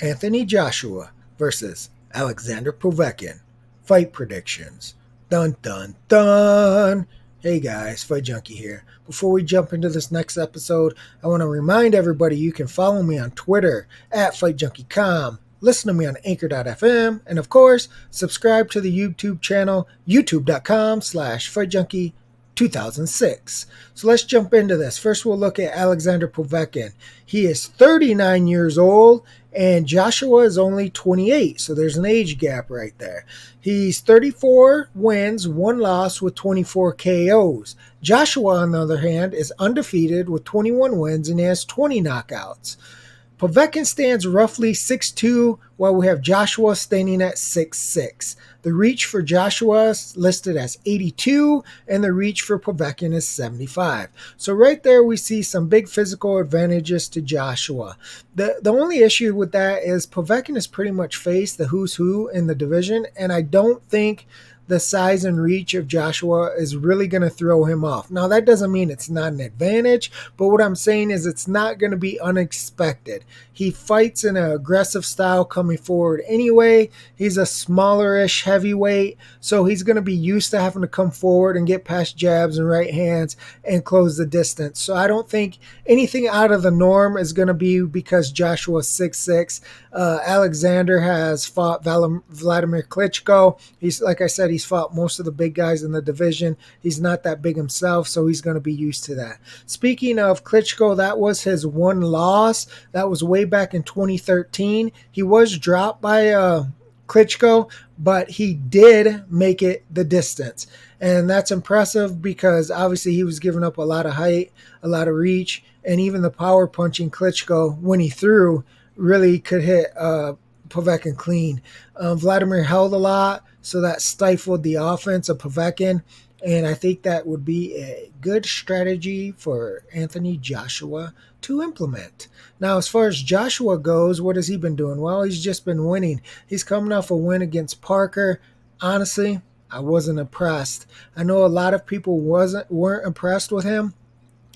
Anthony Joshua versus Alexander Povetkin. Fight predictions. Dun dun dun. Hey guys, Fight Junkie here. Before we jump into this next episode, I want to remind everybody you can follow me on Twitter at FightJunkieCom, listen to me on Anchor.fm, and of course, subscribe to the YouTube channel, youtube.com slash FightJunkie 2006. So let's jump into this. First, we'll look at Alexander Povetkin. He is 39 years old, and Joshua is only 28. So there's an age gap right there. He's 34 wins, one loss with 24 KOs. Joshua, on the other hand, is undefeated with 21 wins and has 20 knockouts. Povetkin stands roughly 6'2, while we have Joshua standing at 6'6. The reach for Joshua is listed as 82, and the reach for Povetkin is 75. So right there, we see some big physical advantages to Joshua. The, the only issue with that is Povetkin has pretty much faced the who's who in the division, and I don't think the size and reach of Joshua is really going to throw him off. Now, that doesn't mean it's not an advantage, but what I'm saying is it's not going to be unexpected. He fights in an aggressive style coming forward anyway. He's a smallerish heavyweight, so he's going to be used to having to come forward and get past jabs and right hands and close the distance. So I don't think anything out of the norm is going to be because Joshua's 6'6. Uh, Alexander has fought Vladimir Klitschko. He's, like I said, he's fought most of the big guys in the division. He's not that big himself, so he's going to be used to that. Speaking of Klitschko, that was his one loss. That was way back in 2013. He was dropped by uh, Klitschko, but he did make it the distance. And that's impressive because obviously he was giving up a lot of height, a lot of reach, and even the power punching Klitschko when he threw really could hit uh, Povetkin clean. Um, Vladimir held a lot, so that stifled the offense of Povetkin. And I think that would be a good strategy for Anthony Joshua to implement. Now, as far as Joshua goes, what has he been doing? Well, he's just been winning. He's coming off a win against Parker. Honestly, I wasn't impressed. I know a lot of people wasn't weren't impressed with him.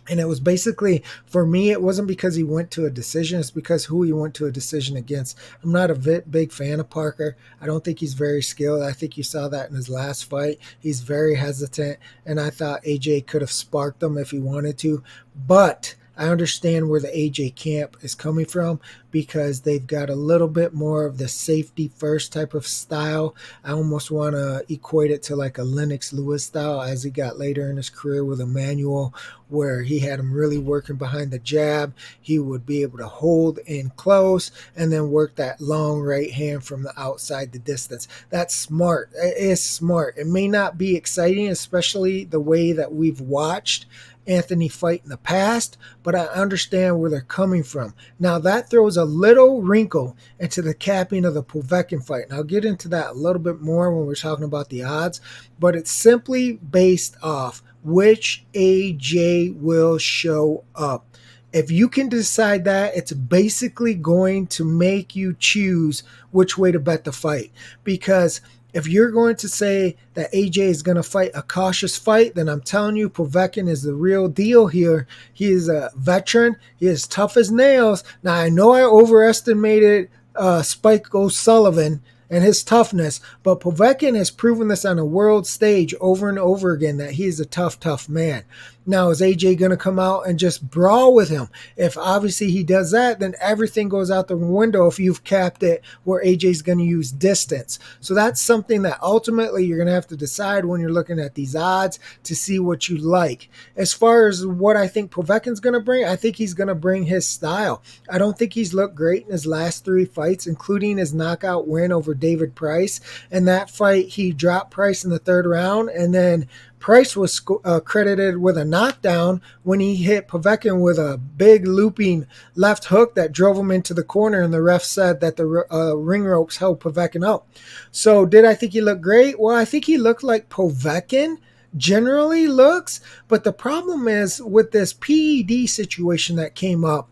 And it was basically for me, it wasn't because he went to a decision, it's because who he went to a decision against. I'm not a big fan of Parker. I don't think he's very skilled. I think you saw that in his last fight. He's very hesitant, and I thought AJ could have sparked him if he wanted to. But I understand where the AJ camp is coming from because they've got a little bit more of the safety first type of style. I almost want to equate it to like a Lennox Lewis style as he got later in his career with Emanuel, where he had him really working behind the jab. He would be able to hold in close and then work that long right hand from the outside the distance. That's smart. It is smart. It may not be exciting, especially the way that we've watched Anthony fight in the past, but I understand where they're coming from. Now, that throws a little wrinkle into the capping of the Povetkin fight. And I'll get into that a little bit more when we're talking about the odds, but it's simply based off which AJ will show up. If you can decide that, it's basically going to make you choose which way to bet the fight because – if you're going to say that AJ is going to fight a cautious fight, then I'm telling you, Povetkin is the real deal here. He is a veteran. He is tough as nails. Now, I know I overestimated uh, Spike O'Sullivan and his toughness, but Povetkin has proven this on a world stage over and over again that he is a tough, tough man. Now, is AJ going to come out and just brawl with him? If obviously he does that, then everything goes out the window if you've capped it where AJ's going to use distance. So that's something that ultimately you're going to have to decide when you're looking at these odds to see what you like. As far as what I think Povetkin's going to bring, I think he's going to bring his style. I don't think he's looked great in his last three fights, including his knockout win over David Price. And that fight, he dropped Price in the third round and then Price was uh, credited with a knockdown when he hit Povetkin with a big looping left hook that drove him into the corner, and the ref said that the uh, ring ropes held Povetkin up. So, did I think he looked great? Well, I think he looked like Povetkin generally looks, but the problem is with this PED situation that came up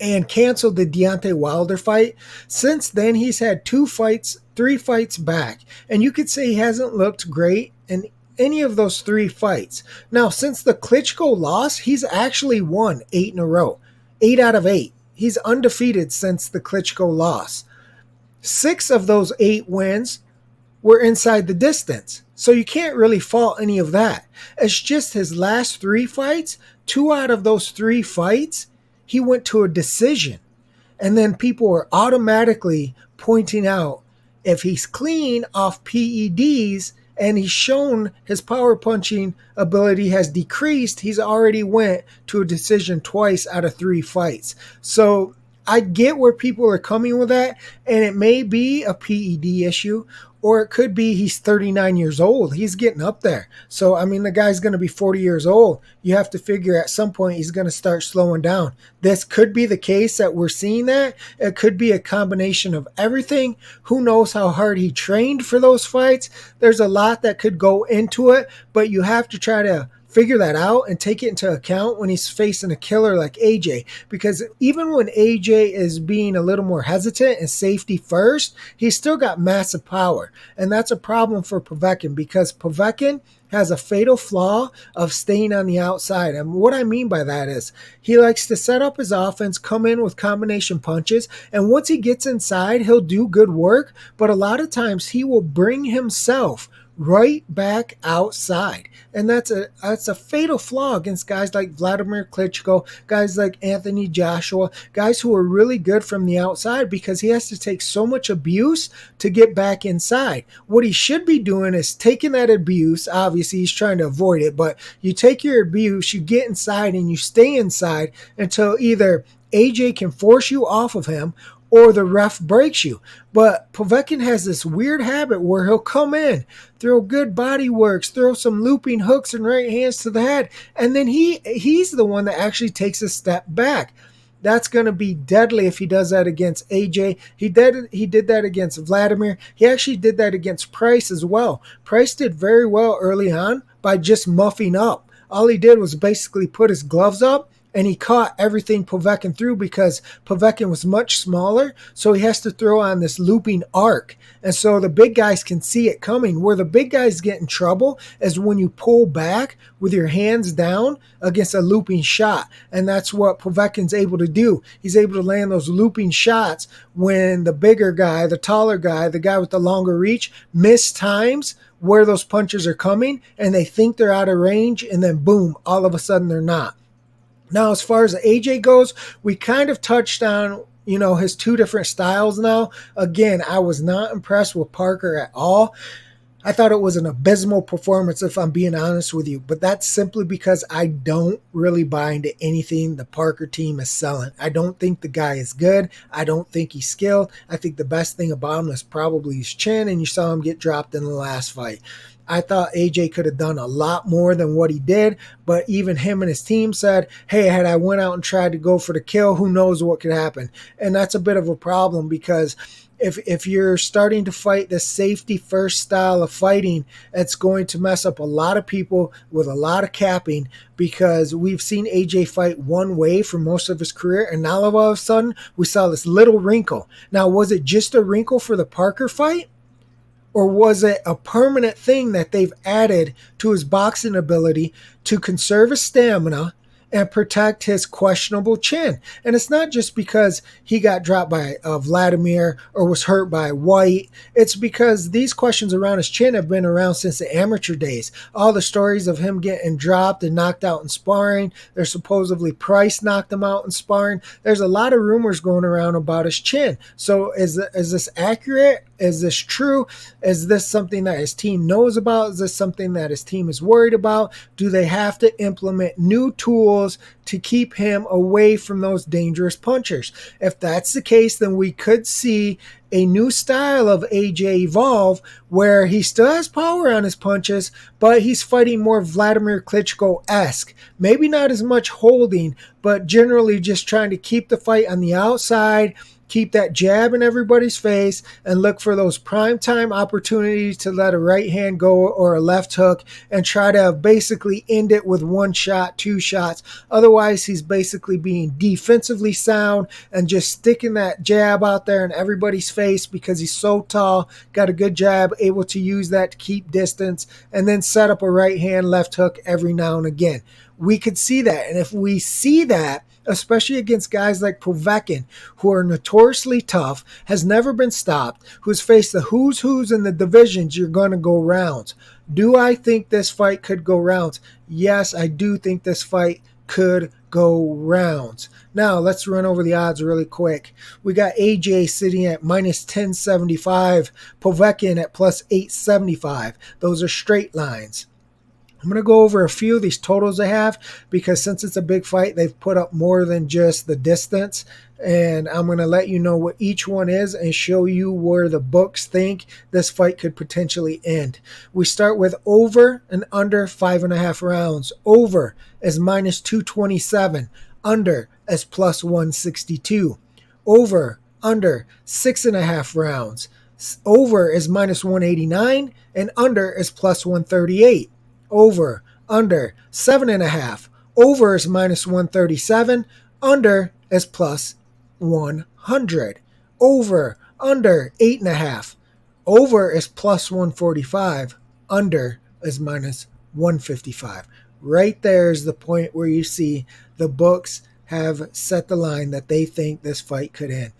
and canceled the Deontay Wilder fight. Since then, he's had two fights, three fights back, and you could say he hasn't looked great. And any of those three fights. Now, since the Klitschko loss, he's actually won eight in a row, eight out of eight. he's undefeated since the Klitschko loss. Six of those eight wins were inside the distance. So you can't really fault any of that. It's just his last three fights, two out of those three fights, he went to a decision. And then people are automatically pointing out if he's clean off PEDs and he's shown his power punching ability has decreased, he's already went to a decision twice out of three fights. So I get where people are coming with that, and it may be a PED issue, or it could be he's 39 years old. He's getting up there. So, I mean, the guy's going to be 40 years old. You have to figure at some point he's going to start slowing down. This could be the case that we're seeing that. It could be a combination of everything. Who knows how hard he trained for those fights? There's a lot that could go into it, but you have to try to figure that out and take it into account when he's facing a killer like AJ. Because even when AJ is being a little more hesitant and safety first, he's still got massive power. And that's a problem for Povetkin because Povetkin has a fatal flaw of staying on the outside. And what I mean by that is he likes to set up his offense, come in with combination punches, and once he gets inside, he'll do good work. But a lot of times he will bring himself right back outside. And that's a that's a fatal flaw against guys like Vladimir Klitschko, guys like Anthony Joshua, guys who are really good from the outside because he has to take so much abuse to get back inside. What he should be doing is taking that abuse. Obviously, he's trying to avoid it, but you take your abuse, you get inside and you stay inside until either AJ can force you off of him or the ref breaks you. But Povetkin has this weird habit where he'll come in, throw good body works, throw some looping hooks and right hands to the head, and then he he's the one that actually takes a step back. That's going to be deadly if he does that against AJ. He did he did that against Vladimir. He actually did that against Price as well. Price did very well early on by just muffing up. All he did was basically put his gloves up and he caught everything Povetkin threw because Povetkin was much smaller, so he has to throw on this looping arc. And so the big guys can see it coming. Where the big guys get in trouble is when you pull back with your hands down against a looping shot. And that's what Povetkin's able to do. He's able to land those looping shots when the bigger guy, the taller guy, the guy with the longer reach, miss times where those punches are coming and they think they're out of range and then boom, all of a sudden they're not. Now, as far as AJ goes, we kind of touched on you know his two different styles now. Again, I was not impressed with Parker at all. I thought it was an abysmal performance, if I'm being honest with you. But that's simply because I don't really buy into anything the Parker team is selling. I don't think the guy is good. I don't think he's skilled. I think the best thing about him is probably his chin, and you saw him get dropped in the last fight. I thought AJ could have done a lot more than what he did, but even him and his team said, "Hey, had I went out and tried to go for the kill, who knows what could happen?" And that's a bit of a problem because if if you're starting to fight the safety first style of fighting, it's going to mess up a lot of people with a lot of capping because we've seen AJ fight one way for most of his career, and now all of a sudden we saw this little wrinkle. Now, was it just a wrinkle for the Parker fight? or was it a permanent thing that they've added to his boxing ability to conserve his stamina and protect his questionable chin. And it's not just because he got dropped by uh, Vladimir or was hurt by Whyte. It's because these questions around his chin have been around since the amateur days. All the stories of him getting dropped and knocked out in sparring. There's supposedly Price knocked him out in sparring. There's a lot of rumors going around about his chin. So is is this accurate? Is this true? Is this something that his team knows about? Is this something that his team is worried about? Do they have to implement new tools to keep him away from those dangerous punchers? If that's the case, then we could see a new style of AJ evolve where he still has power on his punches, but he's fighting more Vladimir Klitschko esque. Maybe not as much holding, but generally just trying to keep the fight on the outside keep that jab in everybody's face and look for those prime time opportunities to let a right hand go or a left hook and try to basically end it with one shot, two shots. Otherwise, he's basically being defensively sound and just sticking that jab out there in everybody's face because he's so tall, got a good jab, able to use that to keep distance and then set up a right hand, left hook every now and again. We could see that. And if we see that, especially against guys like Povetkin, who are notoriously tough, has never been stopped, who's faced the who's who's in the divisions you're going to go rounds. Do I think this fight could go rounds? Yes, I do think this fight could go rounds. Now, let's run over the odds really quick. We got AJ sitting at minus 1075, Povetkin at plus 875. Those are straight lines. I'm going to go over a few of these totals I have because since it's a big fight, they've put up more than just the distance. And I'm going to let you know what each one is and show you where the books think this fight could potentially end. We start with over and under five and a half rounds. Over is minus 227, under as plus 162. Over, under six and a half rounds. Over is minus 189 and under is plus 138 over, under, seven and a half. Over is minus 137, under is plus 100. Over, under, eight and a half. Over is plus 145, under is minus 155. Right there is the point where you see the books have set the line that they think this fight could end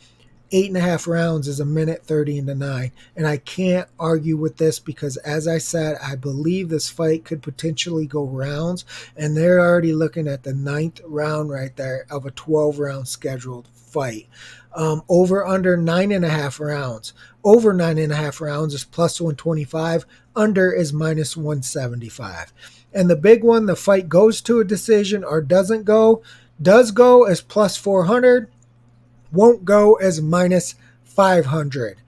eight and a half rounds is a minute 30 into nine. And I can't argue with this because, as I said, I believe this fight could potentially go rounds. And they're already looking at the ninth round right there of a 12 round scheduled fight. Um, over under nine and a half rounds. Over nine and a half rounds is plus 125. Under is minus 175. And the big one, the fight goes to a decision or doesn't go, does go is plus 400 won't go as minus 500.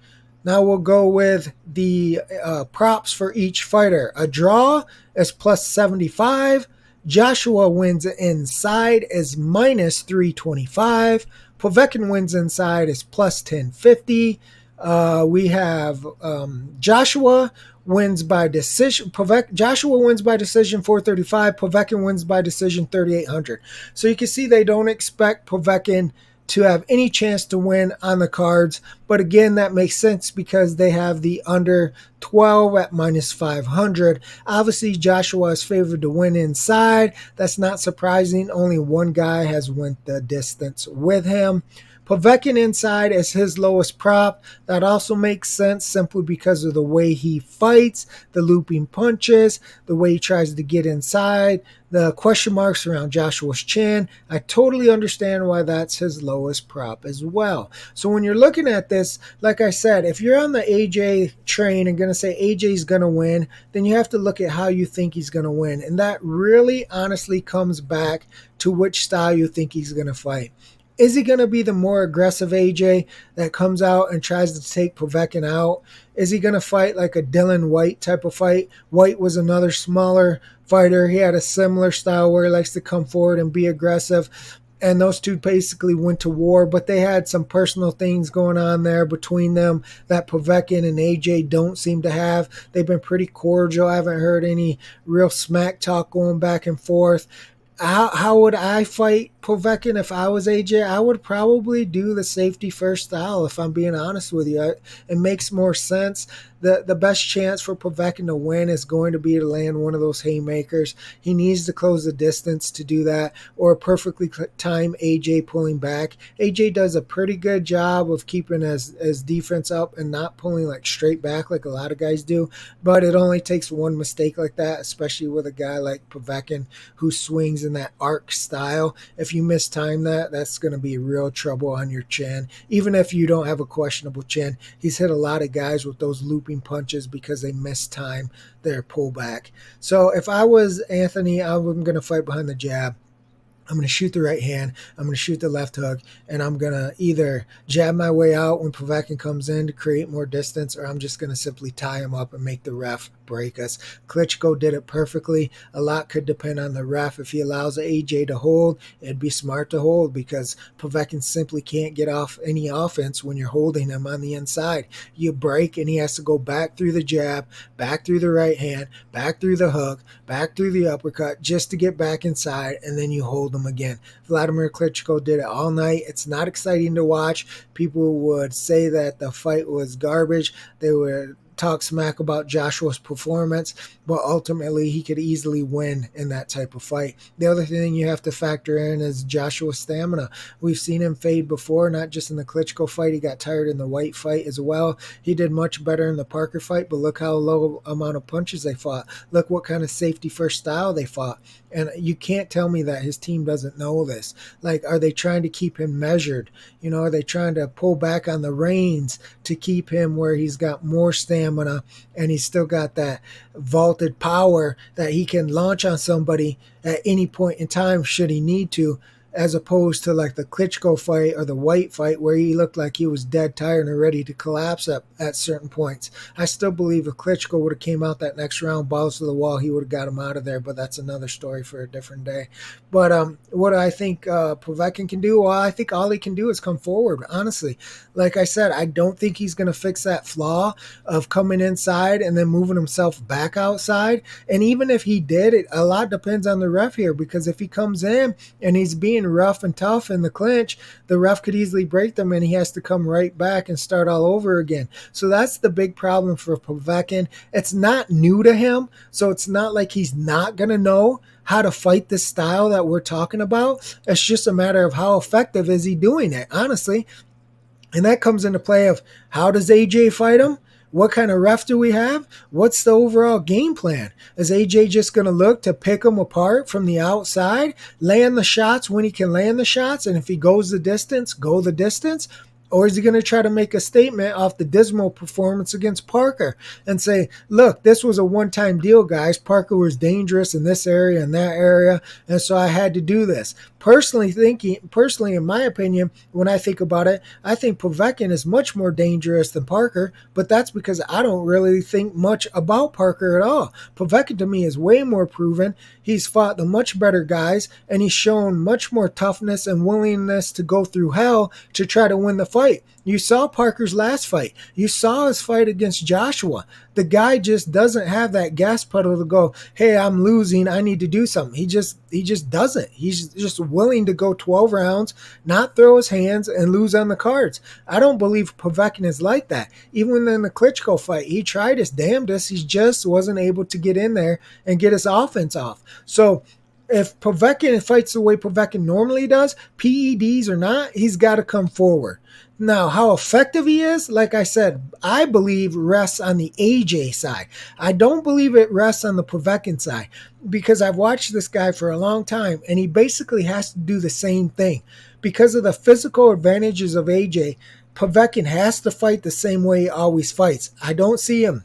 Now we'll go with the uh, props for each fighter. A draw is plus 75. Joshua wins inside is minus 325. Povetkin wins inside is plus 1050. Uh, we have um, Joshua wins by decision. Joshua wins by decision 435. Povetkin wins by decision 3800. So you can see they don't expect Povetkin to have any chance to win on the cards. But again, that makes sense because they have the under 12 at minus 500. Obviously, Joshua is favored to win inside. That's not surprising. Only one guy has went the distance with him. Povetkin inside as his lowest prop. That also makes sense simply because of the way he fights, the looping punches, the way he tries to get inside, the question marks around Joshua's chin. I totally understand why that's his lowest prop as well. So when you're looking at this, like I said, if you're on the AJ train and going to say AJ's going to win, then you have to look at how you think he's going to win. And that really honestly comes back to which style you think he's going to fight. Is he going to be the more aggressive AJ that comes out and tries to take Povetkin out? Is he going to fight like a Dillian Whyte type of fight? Whyte was another smaller fighter. He had a similar style where he likes to come forward and be aggressive. And those two basically went to war, but they had some personal things going on there between them that Povetkin and AJ don't seem to have. They've been pretty cordial. I haven't heard any real smack talk going back and forth how how would I fight Povetkin if I was AJ? I would probably do the safety first style. If I'm being honest with you, it makes more sense the the best chance for Povetkin to win is going to be to land one of those haymakers. He needs to close the distance to do that, or perfectly time AJ pulling back. AJ does a pretty good job of keeping his, his defense up and not pulling like straight back like a lot of guys do. But it only takes one mistake like that, especially with a guy like Povetkin who swings in that arc style. If you miss time that, that's going to be real trouble on your chin. Even if you don't have a questionable chin, he's hit a lot of guys with those looping punches because they missed time their pullback. So if I was Anthony, I'm going to fight behind the jab. I'm going to shoot the right hand. I'm going to shoot the left hook, and I'm going to either jab my way out when Povetkin comes in to create more distance, or I'm just going to simply tie him up and make the ref break us. Klitschko did it perfectly. A lot could depend on the ref. If he allows AJ to hold, it'd be smart to hold because Povetkin simply can't get off any offense when you're holding him on the inside. You break, and he has to go back through the jab, back through the right hand, back through the hook, back through the uppercut just to get back inside, and then you hold him again. Vladimir Klitschko did it all night. It's not exciting to watch. People would say that the fight was garbage. They were talk smack about Joshua's performance, but ultimately he could easily win in that type of fight. The other thing you have to factor in is Joshua's stamina. We've seen him fade before, not just in the Klitschko fight. He got tired in the Whyte fight as well. He did much better in the Parker fight, but look how low amount of punches they fought. Look what kind of safety first style they fought. And you can't tell me that his team doesn't know this. Like, are they trying to keep him measured? You know, are they trying to pull back on the reins to keep him where he's got more stamina and he's still got that vaulted power that he can launch on somebody at any point in time should he need to? As opposed to like the Klitschko fight or the Whyte fight where he looked like he was dead tired and ready to collapse at, at certain points. I still believe if Klitschko would have came out that next round, balls to the wall, he would have got him out of there, but that's another story for a different day. But um, what I think uh, Povetkin can do, well, I think all he can do is come forward, honestly. Like I said, I don't think he's going to fix that flaw of coming inside and then moving himself back outside. And even if he did, it a lot depends on the ref here because if he comes in and he's being rough and tough in the clinch, the ref could easily break them and he has to come right back and start all over again. So that's the big problem for Povetkin. It's not new to him, so it's not like he's not going to know how to fight this style that we're talking about. It's just a matter of how effective is he doing it, honestly. And that comes into play of how does AJ fight him? What kind of ref do we have? What's the overall game plan? Is AJ just going to look to pick them apart from the outside, land the shots when he can land the shots, and if he goes the distance, go the distance? Or is he going to try to make a statement off the dismal performance against Parker and say, look, this was a one time deal, guys. Parker was dangerous in this area and that area. And so I had to do this. Personally, thinking, personally, in my opinion, when I think about it, I think Povetkin is much more dangerous than Parker, but that's because I don't really think much about Parker at all. Povetkin to me is way more proven. He's fought the much better guys, and he's shown much more toughness and willingness to go through hell to try to win the fight fight. You saw Parker's last fight. You saw his fight against Joshua. The guy just doesn't have that gas pedal to go, "Hey, I'm losing. I need to do something." He just he just doesn't. He's just willing to go 12 rounds, not throw his hands and lose on the cards. I don't believe Povetkin is like that. Even in the Klitschko fight, he tried his damnedest. He just wasn't able to get in there and get his offense off. So if Povetkin fights the way Povetkin normally does, PEDs or not, he's got to come forward. Now, how effective he is, like I said, I believe rests on the AJ side. I don't believe it rests on the Povetkin side because I've watched this guy for a long time and he basically has to do the same thing. Because of the physical advantages of AJ, Povetkin has to fight the same way he always fights. I don't see him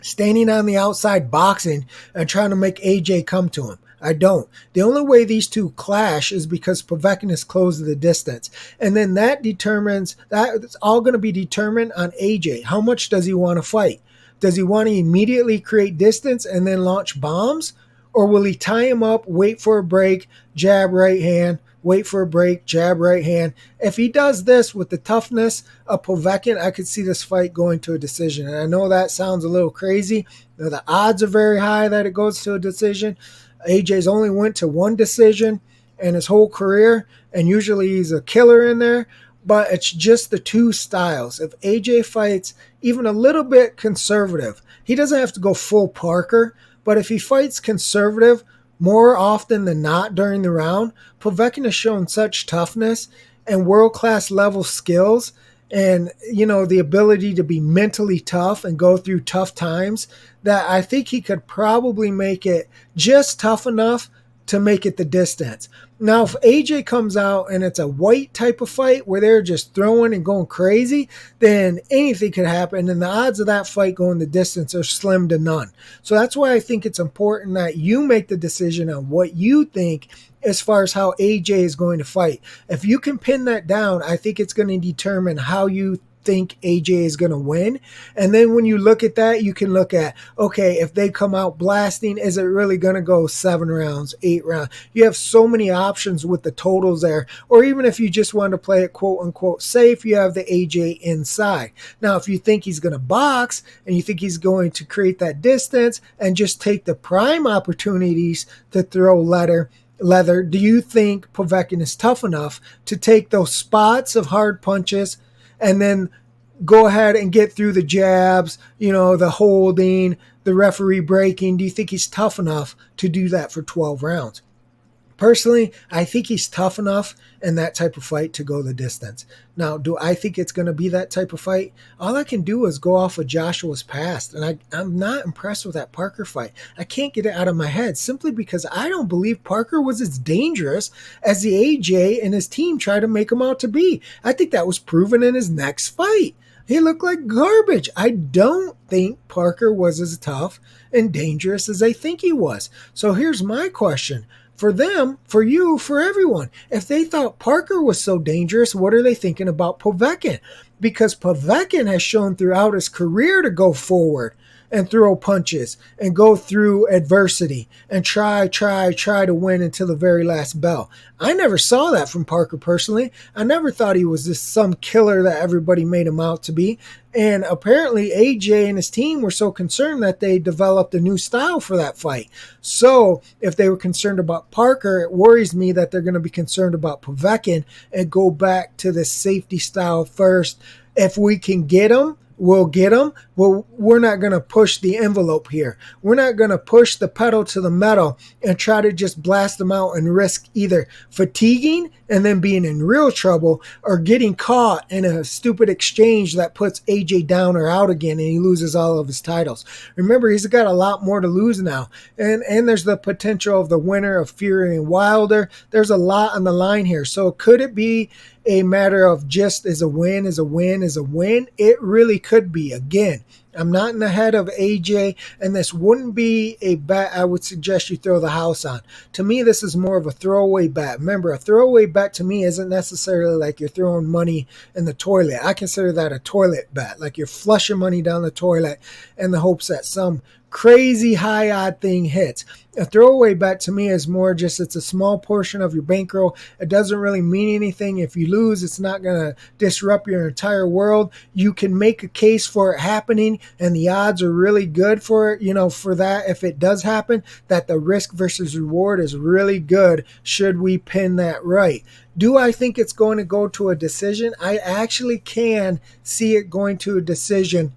standing on the outside boxing and trying to make AJ come to him. I don't. The only way these two clash is because Povetkin is close to the distance. And then that determines that's all going to be determined on AJ. How much does he want to fight? Does he want to immediately create distance and then launch bombs? Or will he tie him up, wait for a break, jab right hand, wait for a break, jab right hand? If he does this with the toughness of Povetkin, I could see this fight going to a decision. And I know that sounds a little crazy. The odds are very high that it goes to a decision. AJ's only went to one decision in his whole career, and usually he's a killer in there. But it's just the two styles. If AJ fights even a little bit conservative, he doesn't have to go full Parker, but if he fights conservative more often than not during the round, Povetkin has shown such toughness and world class level skills and you know the ability to be mentally tough and go through tough times that I think he could probably make it just tough enough to make it the distance. Now, if AJ comes out and it's a Whyte type of fight where they're just throwing and going crazy, then anything could happen, and the odds of that fight going the distance are slim to none. So that's why I think it's important that you make the decision on what you think as far as how AJ is going to fight. If you can pin that down, I think it's going to determine how you think AJ is going to win. And then when you look at that, you can look at, okay, if they come out blasting, is it really going to go seven rounds, eight rounds? You have so many options with the totals there. Or even if you just want to play it quote unquote safe, you have the AJ inside. Now, if you think he's going to box and you think he's going to create that distance and just take the prime opportunities to throw letter, leather, do you think Povetkin is tough enough to take those spots of hard punches and then go ahead and get through the jabs, you know, the holding, the referee breaking? Do you think he's tough enough to do that for 12 rounds? Personally, I think he's tough enough in that type of fight to go the distance. Now, do I think it's going to be that type of fight? All I can do is go off of Joshua's past, and I, I'm not impressed with that Parker fight. I can't get it out of my head simply because I don't believe Parker was as dangerous as the AJ and his team try to make him out to be. I think that was proven in his next fight. He looked like garbage. I don't think Parker was as tough and dangerous as they think he was. So here's my question for them, for you, for everyone. If they thought Parker was so dangerous, what are they thinking about Povetkin? Because Povetkin has shown throughout his career to go forward and throw punches and go through adversity and try, try, try to win until the very last bell. I never saw that from Parker personally. I never thought he was this some killer that everybody made him out to be. And apparently, AJ and his team were so concerned that they developed a new style for that fight. So, if they were concerned about Parker, it worries me that they're going to be concerned about Povetkin and go back to the safety style first. If we can get him, we'll get them. Well, we're not going to push the envelope here. We're not going to push the pedal to the metal and try to just blast them out and risk either fatiguing and then being in real trouble or getting caught in a stupid exchange that puts AJ down or out again and he loses all of his titles. Remember, he's got a lot more to lose now. And and there's the potential of the winner of Fury and Wilder. There's a lot on the line here. So could it be a matter of just is a win, is a win, is a win? It really could be. Again, I'm not in the head of AJ, and this wouldn't be a bet I would suggest you throw the house on. To me, this is more of a throwaway bet. Remember, a throwaway bet to me isn't necessarily like you're throwing money in the toilet. I consider that a toilet bet, like you're flushing money down the toilet in the hopes that some crazy high odd thing hits. A throwaway bet to me is more just it's a small portion of your bankroll. It doesn't really mean anything. If you lose, it's not going to disrupt your entire world. You can make a case for it happening, and the odds are really good for it, you know, for that. If it does happen, that the risk versus reward is really good should we pin that right. Do I think it's going to go to a decision? I actually can see it going to a decision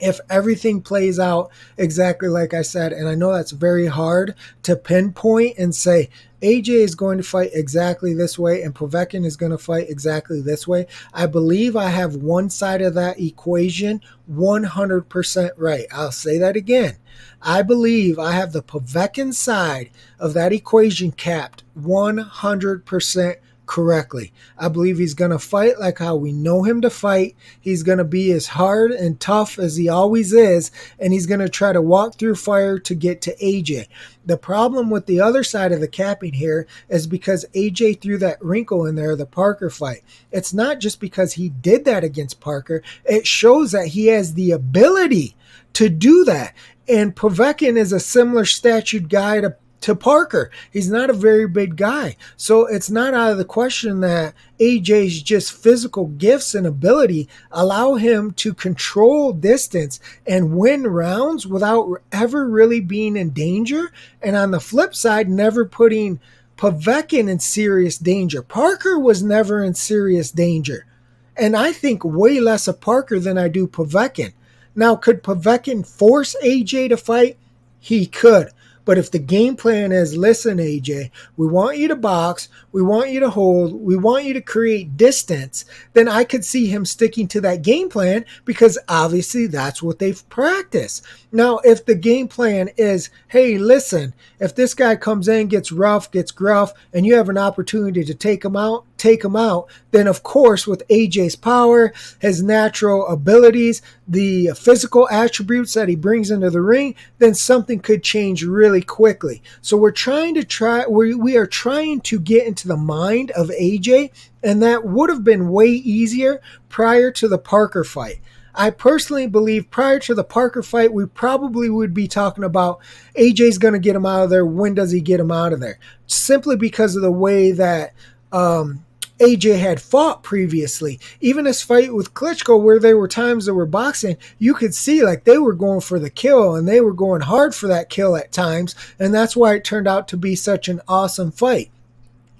if everything plays out exactly like I said, and I know that's very hard to pinpoint and say AJ is going to fight exactly this way and Povetkin is going to fight exactly this way, I believe I have one side of that equation 100% right. I'll say that again. I believe I have the Povetkin side of that equation capped 100% correctly. I believe he's going to fight like how we know him to fight. He's going to be as hard and tough as he always is, and he's going to try to walk through fire to get to AJ. The problem with the other side of the capping here is because AJ threw that wrinkle in there, the Parker fight. It's not just because he did that against Parker, it shows that he has the ability to do that. And Povetkin is a similar statured guy to to Parker. He's not a very big guy. So it's not out of the question that AJ's just physical gifts and ability allow him to control distance and win rounds without ever really being in danger. And on the flip side, never putting Povetkin in serious danger. Parker was never in serious danger. And I think way less of Parker than I do Povetkin. Now, could Povetkin force AJ to fight? He could. But if the game plan is listen, AJ, we want you to box, we want you to hold, we want you to create distance, then I could see him sticking to that game plan because obviously that's what they've practiced. Now, if the game plan is, hey, listen, if this guy comes in, gets rough, gets gruff, and you have an opportunity to take him out, take him out, then of course, with AJ's power, his natural abilities, the physical attributes that he brings into the ring, then something could change really quickly. So we're trying to try, we, we are trying to get into the mind of AJ, and that would have been way easier prior to the Parker fight. I personally believe prior to the Parker fight, we probably would be talking about AJ's going to get him out of there. When does he get him out of there? Simply because of the way that um, AJ had fought previously. Even his fight with Klitschko, where there were times that were boxing, you could see like they were going for the kill and they were going hard for that kill at times. And that's why it turned out to be such an awesome fight.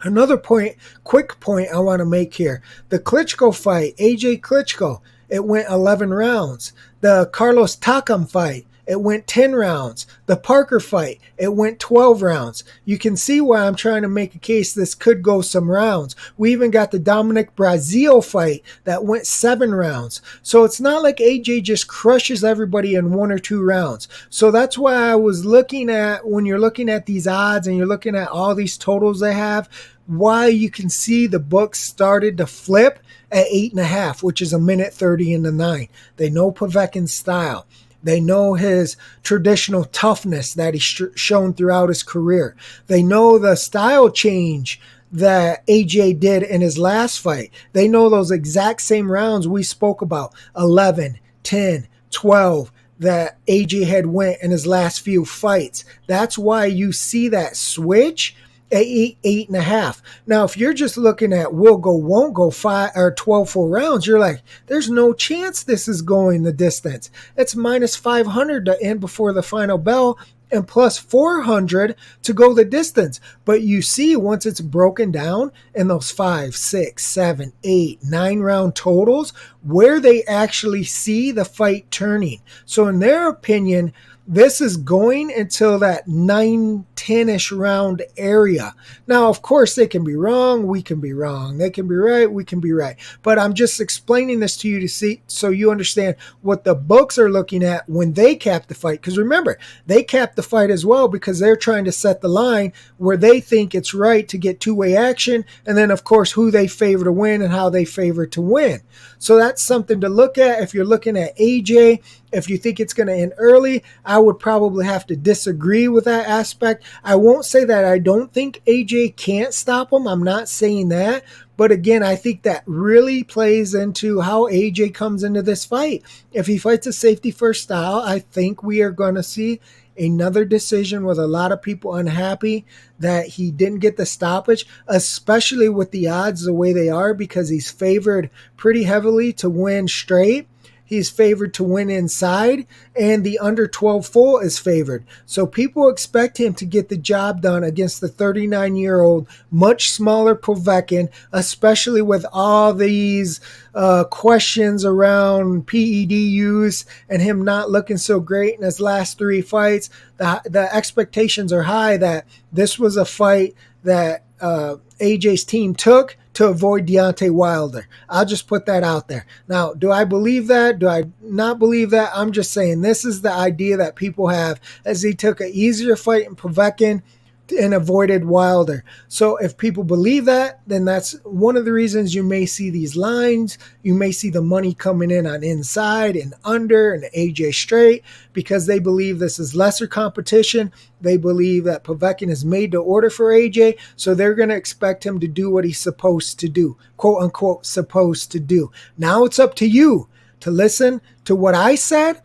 Another point, quick point I want to make here the Klitschko fight, AJ Klitschko. it went 11 rounds. The Carlos Takam fight, it went 10 rounds. The Parker fight, it went 12 rounds. You can see why I'm trying to make a case this could go some rounds. We even got the Dominic Breazeale fight that went seven rounds. So it's not like AJ just crushes everybody in one or two rounds. So that's why I was looking at when you're looking at these odds and you're looking at all these totals they have, why you can see the books started to flip at eight and a half, which is a minute 30 in the nine. They know Povetkin's style. They know his traditional toughness that he's sh- shown throughout his career. They know the style change that AJ did in his last fight. They know those exact same rounds we spoke about 11, 10, 12 that AJ had went in his last few fights. That's why you see that switch eight, eight and a half. Now, if you're just looking at will go, won't go five or 12 full rounds, you're like, there's no chance this is going the distance. It's minus 500 to end before the final bell and plus 400 to go the distance. But you see, once it's broken down in those five, six, seven, eight, nine round totals, where they actually see the fight turning. So, in their opinion, this is going until that 9 10ish round area. Now, of course, they can be wrong, we can be wrong. They can be right, we can be right. But I'm just explaining this to you to see so you understand what the books are looking at when they cap the fight. Because remember, they cap the fight as well because they're trying to set the line where they think it's right to get two way action. And then, of course, who they favor to win and how they favor to win. So that's something to look at if you're looking at AJ if you think it's going to end early, I would probably have to disagree with that aspect. I won't say that I don't think AJ can't stop him. I'm not saying that. But again, I think that really plays into how AJ comes into this fight. If he fights a safety first style, I think we are going to see another decision with a lot of people unhappy that he didn't get the stoppage, especially with the odds the way they are, because he's favored pretty heavily to win straight. He's favored to win inside, and the under 12 full is favored. So people expect him to get the job done against the 39 year old, much smaller Povetkin, especially with all these uh, questions around PED use and him not looking so great in his last three fights. The, the expectations are high that this was a fight that uh, AJ's team took to avoid Deontay Wilder. I'll just put that out there. Now, do I believe that? Do I not believe that? I'm just saying this is the idea that people have as he took an easier fight in Povetkin and avoided Wilder. So if people believe that, then that's one of the reasons you may see these lines. You may see the money coming in on inside and under and AJ straight because they believe this is lesser competition. They believe that Povetkin is made to order for AJ, so they're going to expect him to do what he's supposed to do, quote unquote, supposed to do. Now it's up to you to listen to what I said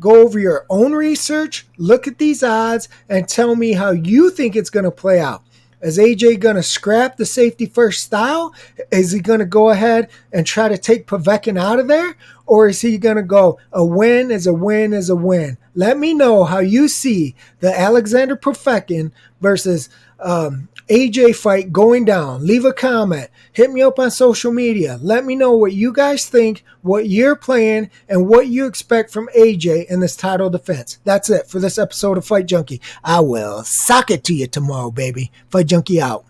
go over your own research, look at these odds, and tell me how you think it's going to play out. Is AJ going to scrap the safety first style? Is he going to go ahead and try to take Povetkin out of there? Or is he going to go, a win is a win is a win? Let me know how you see the Alexander Povetkin versus um, AJ fight going down. Leave a comment. Hit me up on social media. Let me know what you guys think, what you're playing, and what you expect from AJ in this title defense. That's it for this episode of Fight Junkie. I will sock it to you tomorrow, baby. Fight Junkie out.